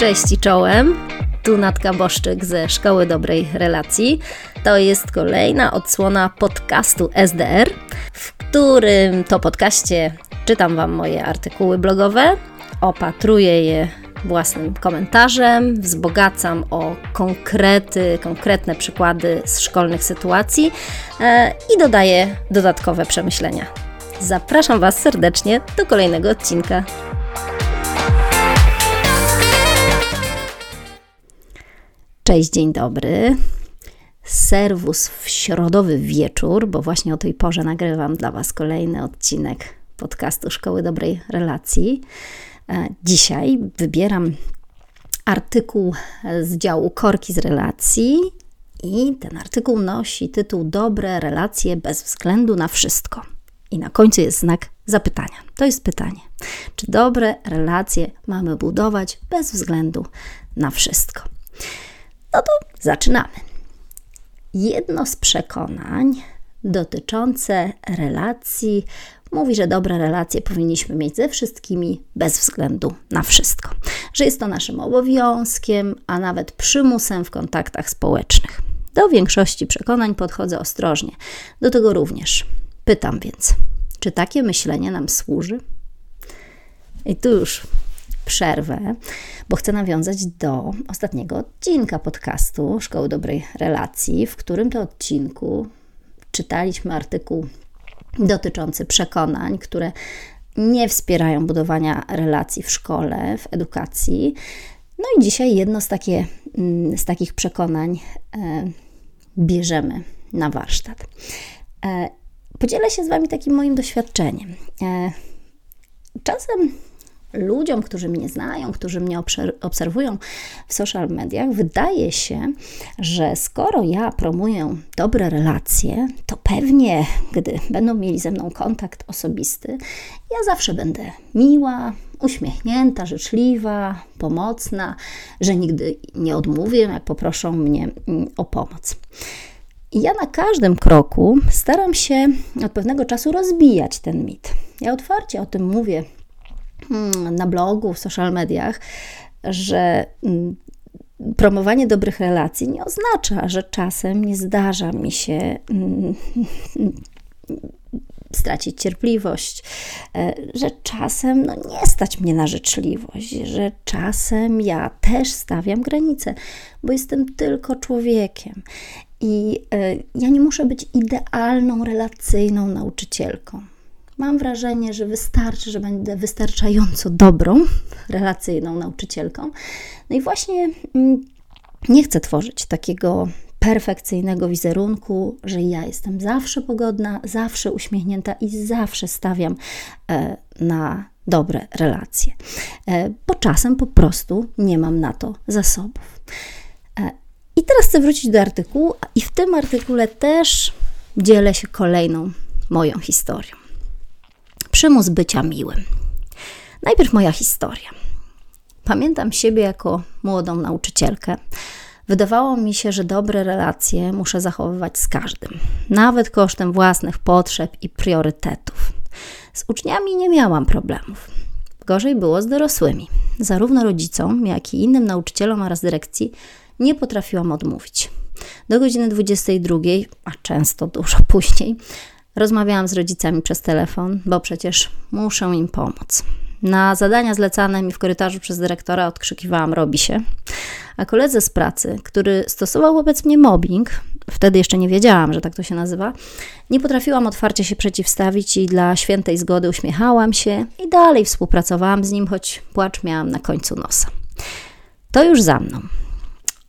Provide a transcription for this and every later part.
Cześć i czołem. Tu Natka Boszczyk ze Szkoły Dobrej Relacji. To jest kolejna odsłona podcastu SDR, w którym to podcaście czytam Wam moje artykuły blogowe, opatruję je własnym komentarzem, wzbogacam o konkrety, konkretne przykłady z szkolnych sytuacji e, i dodaję dodatkowe przemyślenia. Zapraszam Was serdecznie do kolejnego odcinka. Cześć, dzień dobry. Serwus w środowy wieczór, bo właśnie o tej porze nagrywam dla Was kolejny odcinek podcastu Szkoły Dobrej Relacji. E, dzisiaj wybieram artykuł z działu Korki z relacji i ten artykuł nosi tytuł Dobre relacje bez względu na wszystko. I na końcu jest znak zapytania. To jest pytanie. Czy dobre relacje mamy budować bez względu na wszystko? No to zaczynamy. Jedno z przekonań dotyczące relacji mówi, że dobre relacje powinniśmy mieć ze wszystkimi bez względu na wszystko. Że jest to naszym obowiązkiem, a nawet przymusem w kontaktach społecznych. Do większości przekonań podchodzę ostrożnie. Do tego również. Pytam więc, czy takie myślenie nam służy? I tu już przerwę, bo chcę nawiązać do ostatniego odcinka podcastu Szkoły Dobrej Relacji, w którym to odcinku czytaliśmy artykuł dotyczący przekonań, które nie wspierają budowania relacji w szkole, w edukacji. No i dzisiaj jedno z, takie, mm, z takich przekonań e, bierzemy na warsztat. E, podzielę się z Wami takim moim doświadczeniem. E, czasem ludziom, którzy mnie znają, którzy mnie obserwują w social mediach, wydaje się, że skoro ja promuję dobre relacje, to pewnie, gdy będą mieli ze mną kontakt osobisty, ja zawsze będę miła, uśmiechnięta, życzliwa, pomocna, że nigdy nie odmówię, jak poproszą mnie mm, o pomoc. Ja na każdym kroku staram się od pewnego czasu rozbijać ten mit. Ja otwarcie o tym mówię na blogu, w social mediach, że mm, promowanie dobrych relacji nie oznacza, że czasem nie zdarza mi się mm, stracić cierpliwość, e, że czasem no, nie stać mnie na życzliwość, że czasem ja też stawiam granice, bo jestem tylko człowiekiem. I e, ja nie muszę być idealną, relacyjną nauczycielką. Mam wrażenie, że wystarczy, że będę wystarczająco dobrą, relacyjną nauczycielką. No i właśnie mm, nie chcę tworzyć takiego perfekcyjnego wizerunku, że ja jestem zawsze pogodna, zawsze uśmiechnięta i zawsze stawiam e, na dobre relacje, e, bo czasem po prostu nie mam na to zasobów. E, I teraz chcę wrócić do artykułu, i w tym artykule też dzielę się kolejną moją historią. Przymus bycia miłym. Najpierw moja historia. Pamiętam siebie jako młodą nauczycielkę. Wydawało mi się, że dobre relacje muszę zachowywać z każdym, nawet kosztem własnych potrzeb i priorytetów. Z uczniami nie miałam problemów. Gorzej było z dorosłymi. Zarówno rodzicom, jak i innym nauczycielom oraz dyrekcji nie potrafiłam odmówić. Do godziny 22, a często dużo później, Rozmawiałam z rodzicami przez telefon, bo przecież muszę im pomóc. Na zadania zlecane mi w korytarzu przez dyrektora odkrzykiwałam: Robi się. A koledze z pracy, który stosował wobec mnie mobbing, wtedy jeszcze nie wiedziałam, że tak to się nazywa, nie potrafiłam otwarcie się przeciwstawić i dla świętej zgody uśmiechałam się i dalej współpracowałam z nim, choć płacz miałam na końcu nosa. To już za mną.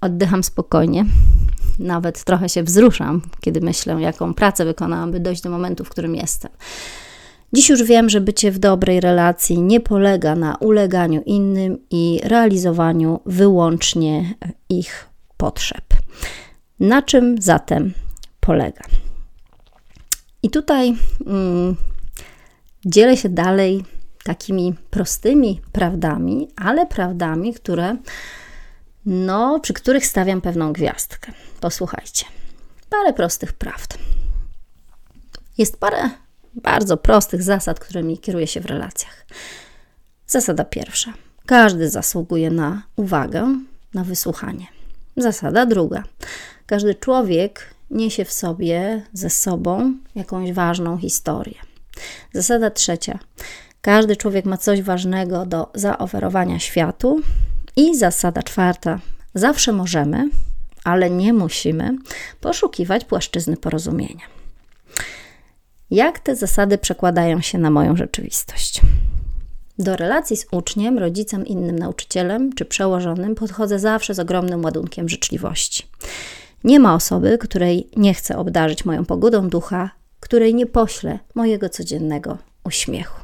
Oddycham spokojnie, nawet trochę się wzruszam, kiedy myślę, jaką pracę wykonałam, by dojść do momentu, w którym jestem. Dziś już wiem, że bycie w dobrej relacji nie polega na uleganiu innym i realizowaniu wyłącznie ich potrzeb. Na czym zatem polega? I tutaj mm, dzielę się dalej takimi prostymi prawdami, ale prawdami, które no, przy których stawiam pewną gwiazdkę. Posłuchajcie. Parę prostych prawd. Jest parę bardzo prostych zasad, którymi kieruję się w relacjach. Zasada pierwsza. Każdy zasługuje na uwagę, na wysłuchanie. Zasada druga. Każdy człowiek niesie w sobie ze sobą jakąś ważną historię. Zasada trzecia. Każdy człowiek ma coś ważnego do zaoferowania światu. I zasada czwarta. Zawsze możemy, ale nie musimy poszukiwać płaszczyzny porozumienia. Jak te zasady przekładają się na moją rzeczywistość? Do relacji z uczniem, rodzicem, innym nauczycielem czy przełożonym podchodzę zawsze z ogromnym ładunkiem życzliwości. Nie ma osoby, której nie chcę obdarzyć moją pogodą ducha, której nie poślę mojego codziennego uśmiechu.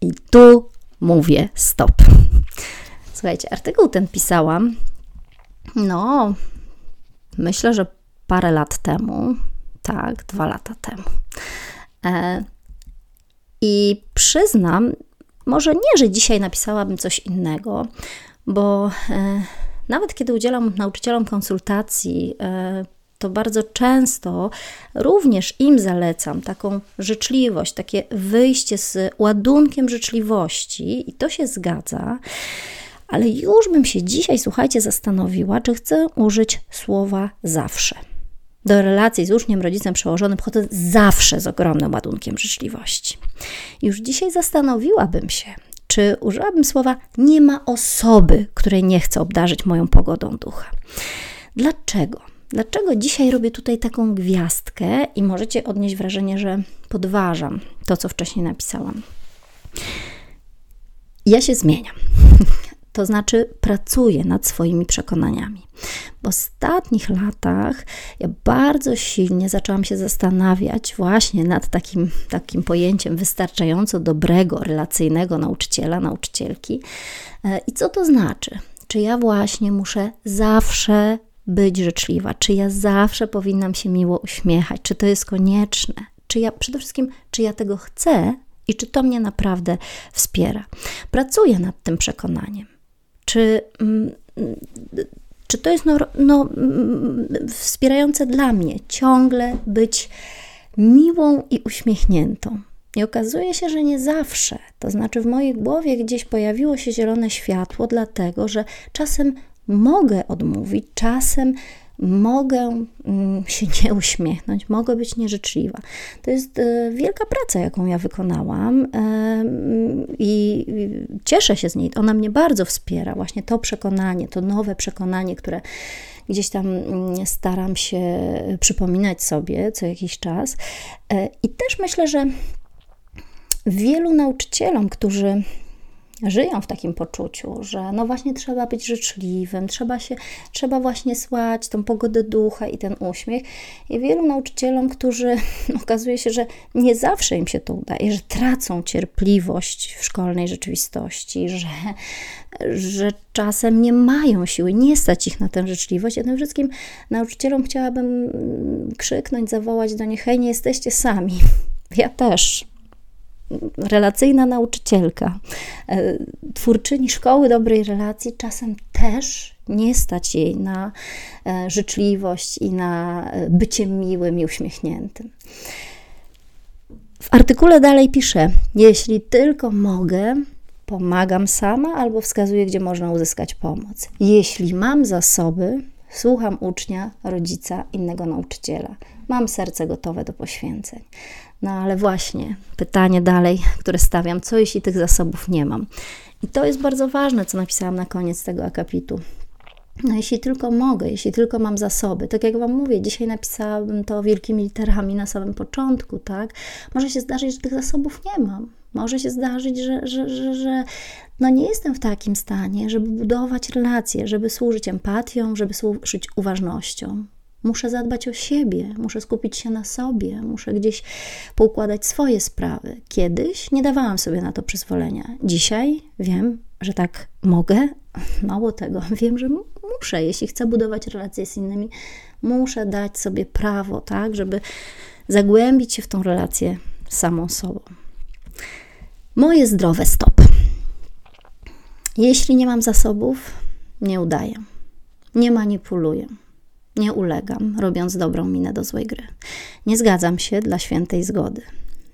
I tu mówię stop. Słuchajcie, artykuł ten pisałam, no, myślę, że parę lat temu, tak, dwa lata temu. E, I przyznam, może nie, że dzisiaj napisałabym coś innego, bo e, nawet kiedy udzielam nauczycielom konsultacji, e, to bardzo często również im zalecam taką życzliwość, takie wyjście z ładunkiem życzliwości, i to się zgadza. Ale już bym się dzisiaj, słuchajcie, zastanowiła, czy chcę użyć słowa zawsze. Do relacji z uczniem, rodzicem przełożonym chodzę zawsze z ogromnym ładunkiem życzliwości. Już dzisiaj zastanowiłabym się, czy użyłabym słowa nie ma osoby, której nie chcę obdarzyć moją pogodą ducha. Dlaczego? Dlaczego dzisiaj robię tutaj taką gwiazdkę i możecie odnieść wrażenie, że podważam to, co wcześniej napisałam? Ja się zmieniam. To znaczy, pracuję nad swoimi przekonaniami. W ostatnich latach ja bardzo silnie zaczęłam się zastanawiać właśnie nad takim, takim pojęciem wystarczająco dobrego, relacyjnego nauczyciela, nauczycielki. E, I co to znaczy? Czy ja właśnie muszę zawsze być życzliwa? Czy ja zawsze powinnam się miło uśmiechać? Czy to jest konieczne? Czy ja przede wszystkim, czy ja tego chcę i czy to mnie naprawdę wspiera? Pracuję nad tym przekonaniem. Czy, mm, czy to jest no, no, wspierające dla mnie ciągle być miłą i uśmiechniętą? I okazuje się, że nie zawsze. To znaczy, w mojej głowie gdzieś pojawiło się zielone światło, dlatego że czasem mogę odmówić, czasem mogę mm, się nie uśmiechnąć, mogę być nieżyczliwa. To jest e, wielka praca, jaką ja wykonałam i cieszę się z niej. Ona mnie bardzo wspiera, właśnie to przekonanie, to nowe przekonanie, które gdzieś tam mm, staram się przypominać sobie co jakiś czas. E, I też myślę, że wielu nauczycielom, którzy żyją w takim poczuciu, że no właśnie trzeba być życzliwym, trzeba się, trzeba właśnie słać tą pogodę ducha i ten uśmiech. I wielu nauczycielom, którzy okazuje się, że nie zawsze im się to udaje, że tracą cierpliwość w szkolnej rzeczywistości, że, że czasem nie mają siły, nie stać ich na tę życzliwość. Ja tym wszystkim nauczycielom chciałabym krzyknąć, zawołać do nich, hej, nie jesteście sami. Ja też relacyjna nauczycielka, e, twórczyni szkoły dobrej relacji, czasem też nie stać jej na e, życzliwość i na e, bycie miłym i uśmiechniętym. W artykule dalej piszę: Jeśli tylko mogę, pomagam sama albo wskazuję, gdzie można uzyskać pomoc. Jeśli mam zasoby, słucham ucznia, rodzica, innego nauczyciela. Mam serce gotowe do poświęceń. No ale właśnie, pytanie dalej, które stawiam, co jeśli tych zasobów nie mam? I to jest bardzo ważne, co napisałam na koniec tego akapitu. No jeśli tylko mogę, jeśli tylko mam zasoby, tak jak Wam mówię, dzisiaj napisałabym to wielkimi literami na samym początku, tak? Może się zdarzyć, że tych zasobów nie mam. Może się zdarzyć, że, że, że, że no nie jestem w takim stanie, żeby budować relacje, żeby służyć empatią, żeby służyć uważnością. Muszę zadbać o siebie, muszę skupić się na sobie, muszę gdzieś poukładać swoje sprawy. Kiedyś nie dawałam sobie na to przyzwolenia. Dzisiaj wiem, że tak mogę. Mało tego, wiem, że muszę, jeśli chcę budować relacje z innymi, muszę dać sobie prawo, tak, żeby zagłębić się w tą relację samą sobą. Moje zdrowe stop. Jeśli nie mam zasobów, nie udaję, nie manipuluję nie ulegam, robiąc dobrą minę do złej gry. Nie zgadzam się dla świętej zgody.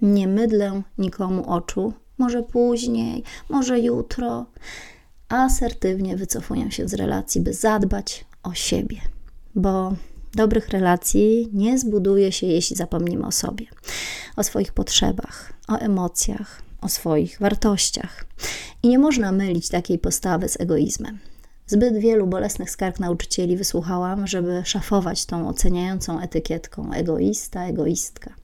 Nie mydlę nikomu oczu, może później, może jutro. Asertywnie wycofuję się z relacji, by zadbać o siebie, bo dobrych relacji nie zbuduje się, jeśli zapomnimy o sobie, o swoich potrzebach, o emocjach, o swoich wartościach. I nie można mylić takiej postawy z egoizmem. Zbyt wielu bolesnych skarg nauczycieli wysłuchałam, żeby szafować tą oceniającą etykietką egoista, egoistka.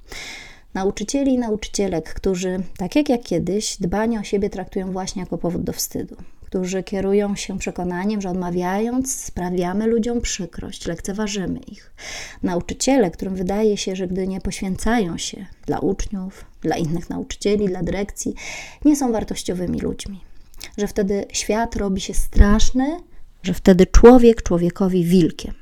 Nauczycieli i nauczycielek, którzy, tak jak ja kiedyś, dbanie o siebie traktują właśnie jako powód do wstydu, którzy kierują się przekonaniem, że odmawiając sprawiamy ludziom przykrość, lekceważymy ich. Nauczyciele, którym wydaje się, że gdy nie poświęcają się dla uczniów, dla innych nauczycieli, dla dyrekcji, nie są wartościowymi ludźmi. Że wtedy świat robi się straszny, że wtedy człowiek człowiekowi wilkiem,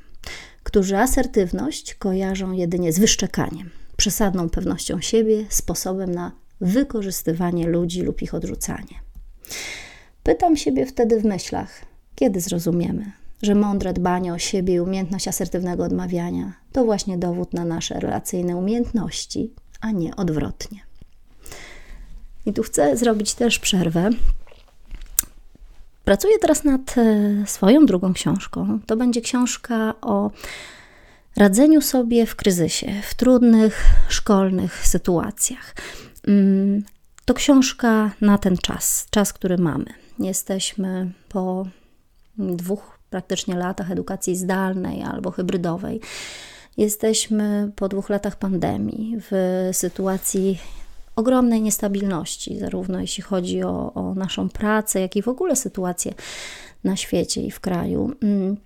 którzy asertywność kojarzą jedynie z wyszczekaniem, przesadną pewnością siebie, sposobem na wykorzystywanie ludzi lub ich odrzucanie. Pytam siebie wtedy w myślach, kiedy zrozumiemy, że mądre dbanie o siebie i umiejętność asertywnego odmawiania to właśnie dowód na nasze relacyjne umiejętności, a nie odwrotnie. I tu chcę zrobić też przerwę Pracuję teraz nad e, swoją drugą książką. To będzie książka o radzeniu sobie w kryzysie, w trudnych szkolnych sytuacjach. Mm, to książka na ten czas, czas, który mamy. Jesteśmy po dwóch praktycznie latach edukacji zdalnej albo hybrydowej. Jesteśmy po dwóch latach pandemii w sytuacji ogromnej niestabilności, zarówno jeśli chodzi o, o naszą pracę, jak i w ogóle sytuację na świecie i w kraju. Mm,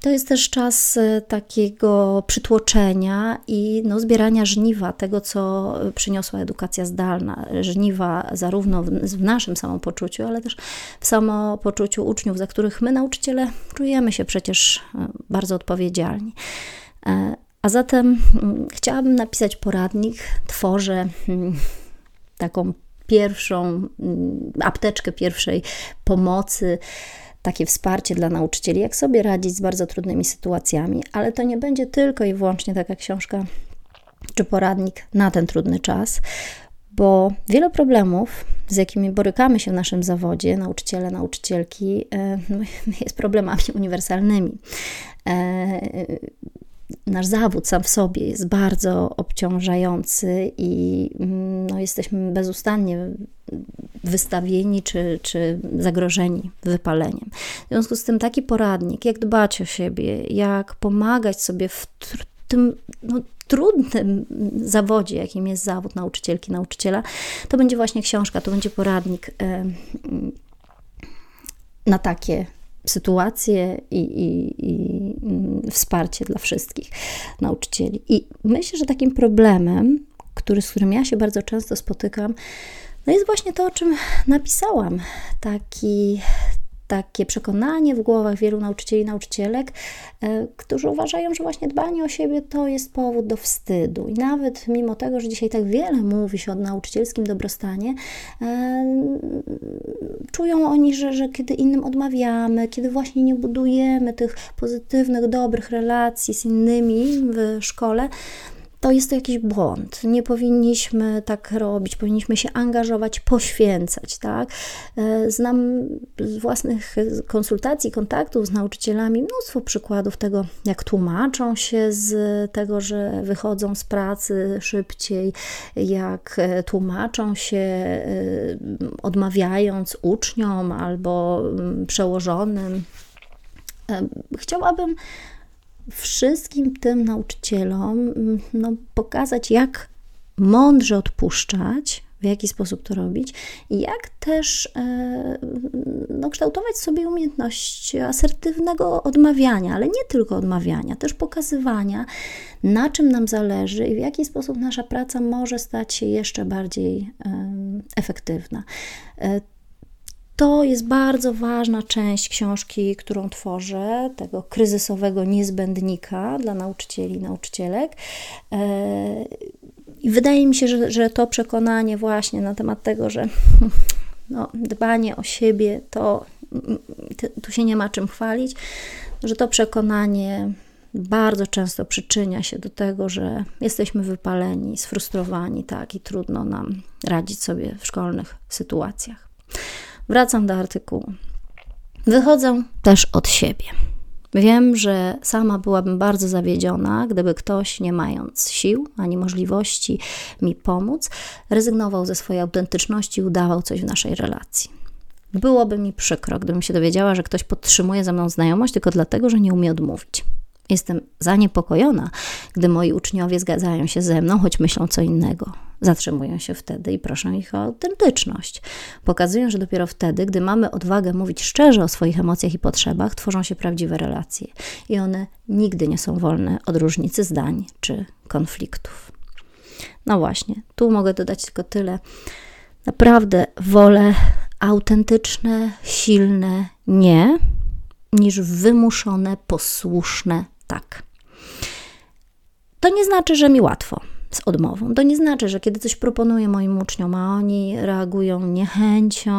to jest też czas e, takiego przytłoczenia i no, zbierania żniwa tego, co przyniosła edukacja zdalna. Żniwa zarówno w, w, naszym samopoczuciu, ale też w samopoczuciu uczniów, za których my, nauczyciele, czujemy się przecież e, bardzo odpowiedzialni. E, a zatem mm, chciałabym napisać poradnik, tworzę mm, taką pierwszą mm, apteczkę pierwszej pomocy, takie wsparcie dla nauczycieli, jak sobie radzić z bardzo trudnymi sytuacjami, ale to nie będzie tylko i wyłącznie taka książka czy poradnik na ten trudny czas, bo wiele problemów, z jakimi borykamy się w naszym zawodzie, nauczyciele, nauczycielki, e, jest problemami uniwersalnymi. Nasz zawód sam w sobie jest bardzo obciążający i mm, no, jesteśmy bezustannie wystawieni czy, czy zagrożeni wypaleniem. W związku z tym taki poradnik, jak dbać o siebie, jak pomagać sobie w tym no, trudnym zawodzie, jakim jest zawód nauczycielki, nauczyciela, to będzie właśnie książka, to będzie poradnik na takie sytuacje i, i, i, mm, wsparcie dla wszystkich nauczycieli. I myślę, że takim problemem, który, z którym ja się bardzo często spotykam, no jest właśnie to, o czym napisałam. Taki, takie przekonanie w głowach wielu nauczycieli i nauczycielek, e, którzy uważają, że właśnie dbanie o siebie to jest powód do wstydu. I nawet mimo tego, że dzisiaj tak wiele mówi się o nauczycielskim dobrostanie, e, czują oni, że, że kiedy innym odmawiamy, kiedy właśnie nie budujemy tych pozytywnych, dobrych relacji z innymi w szkole, to jest to jakiś błąd. Nie powinniśmy tak robić, powinniśmy się angażować, poświęcać, tak? E, znam z własnych konsultacji, kontaktów z nauczycielami mnóstwo przykładów tego, jak tłumaczą się z tego, że wychodzą z pracy szybciej, jak e, tłumaczą się e, odmawiając uczniom albo mm, przełożonym. Chciałabym wszystkim tym nauczycielom mm, no, pokazać, jak mądrze odpuszczać, w jaki sposób to robić i jak też e, no, kształtować sobie umiejętność asertywnego odmawiania, ale nie tylko odmawiania, też pokazywania, na czym nam zależy i w jaki sposób nasza praca może stać się jeszcze bardziej efektywna. To jest bardzo ważna część książki, którą tworzę, tego kryzysowego niezbędnika dla nauczycieli i nauczycielek. E, I wydaje mi się, że, że to przekonanie właśnie na temat tego, że no, dbanie o siebie to tu się nie ma czym chwalić, że to przekonanie bardzo często przyczynia się do tego, że jesteśmy wypaleni, sfrustrowani, tak, i trudno nam radzić sobie w szkolnych sytuacjach. Wracam do artykułu. Wychodzę też od siebie. Wiem, że sama byłabym bardzo zawiedziona, gdyby ktoś, nie mając sił ani możliwości mi pomóc, rezygnował ze swojej autentyczności i udawał coś w naszej relacji. Byłoby mi przykro, gdybym się dowiedziała, że ktoś podtrzymuje ze mną znajomość tylko dlatego, że nie umie odmówić. Jestem zaniepokojona, gdy moi uczniowie zgadzają się ze mną, choć myślą co innego. Zatrzymują się wtedy i proszę ich o autentyczność. Pokazują, że dopiero wtedy, gdy mamy odwagę mówić szczerze o swoich emocjach i potrzebach, tworzą się prawdziwe relacje. I one nigdy nie są wolne od różnicy zdań czy konfliktów. No właśnie, tu mogę dodać tylko tyle. Naprawdę wolę autentyczne, silne nie, niż wymuszone, posłuszne tak. To nie znaczy, że mi łatwo z odmową. To nie znaczy, że kiedy coś proponuję moim uczniom, a oni reagują niechęcią,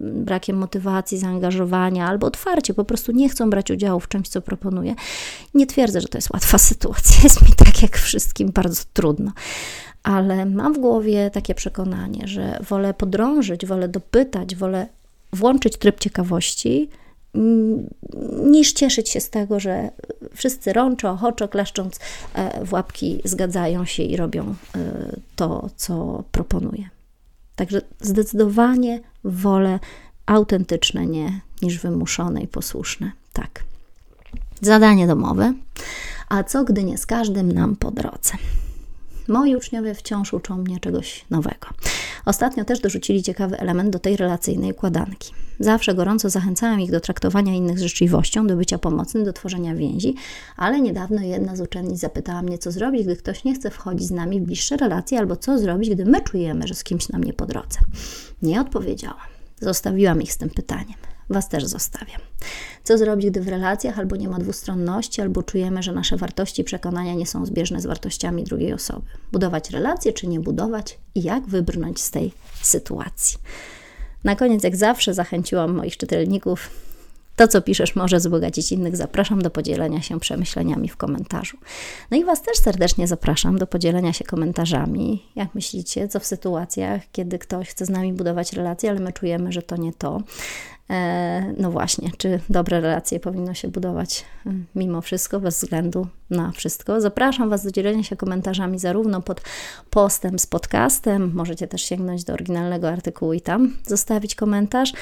brakiem motywacji, zaangażowania albo otwarcie, po prostu nie chcą brać udziału w czymś, co proponuję, nie twierdzę, że to jest łatwa sytuacja. Jest mi tak jak wszystkim bardzo trudno. Ale mam w głowie takie przekonanie, że wolę podrążyć, wolę dopytać, wolę włączyć tryb ciekawości, niż cieszyć się z tego, że wszyscy rączo, ochoczo, klaszcząc e, w łapki zgadzają się i robią e, to, co proponuję. Także zdecydowanie wolę autentyczne nie niż wymuszone i posłuszne. Tak. Zadanie domowe. A co gdy nie z każdym nam po drodze? Moi uczniowie wciąż uczą mnie czegoś nowego. Ostatnio też dorzucili ciekawy element do tej relacyjnej układanki. Zawsze gorąco zachęcałam ich do traktowania innych z życzliwością, do bycia pomocnym, do tworzenia więzi, ale niedawno jedna z uczennic zapytała mnie, co zrobić, gdy ktoś nie chce wchodzić z nami w bliższe relacje, albo co zrobić, gdy my czujemy, że z kimś nam nie po drodze. Nie odpowiedziałam. Zostawiłam ich z tym pytaniem. Was też zostawiam. Co zrobić, gdy w relacjach albo nie ma dwustronności, albo czujemy, że nasze wartości i przekonania nie są zbieżne z wartościami drugiej osoby? Budować relacje, czy nie budować? I jak wybrnąć z tej sytuacji? Na koniec, jak zawsze, zachęciłam moich czytelników to, co piszesz, może wzbogacić innych. Zapraszam do podzielenia się przemyśleniami w komentarzu. No i Was też serdecznie zapraszam do podzielenia się komentarzami. Jak myślicie, co w sytuacjach, kiedy ktoś chce z nami budować relacje, ale my czujemy, że to nie to? E, no właśnie, czy dobre relacje powinno się budować e, mimo wszystko, bez względu na wszystko. Zapraszam Was do dzielenia się komentarzami zarówno pod postem z podcastem, możecie też sięgnąć do oryginalnego artykułu i tam zostawić komentarz.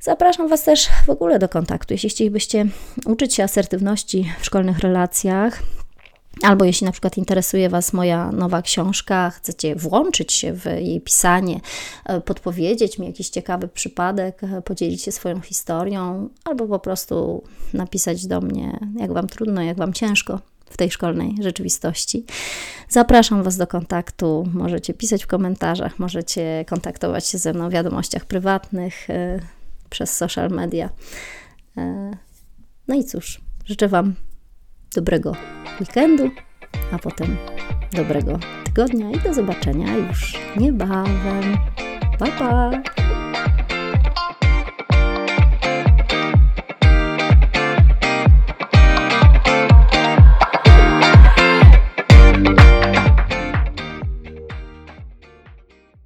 Zapraszam Was też w ogóle do kontaktu. Jeśli chcielibyście uczyć się asertywności w szkolnych relacjach, Albo jeśli na przykład interesuje Was moja nowa książka, chcecie włączyć się w jej pisanie, e, podpowiedzieć mi jakiś ciekawy przypadek, e, podzielić się swoją historią, albo po prostu napisać do mnie, jak Wam trudno, jak Wam ciężko w tej szkolnej rzeczywistości. Zapraszam Was do kontaktu. Możecie pisać w komentarzach, możecie kontaktować się ze mną w wiadomościach prywatnych e, przez social media. No i cóż, życzę Wam dobrego weekendu, a potem dobrego tygodnia i do zobaczenia już niebawem. Pa, pa!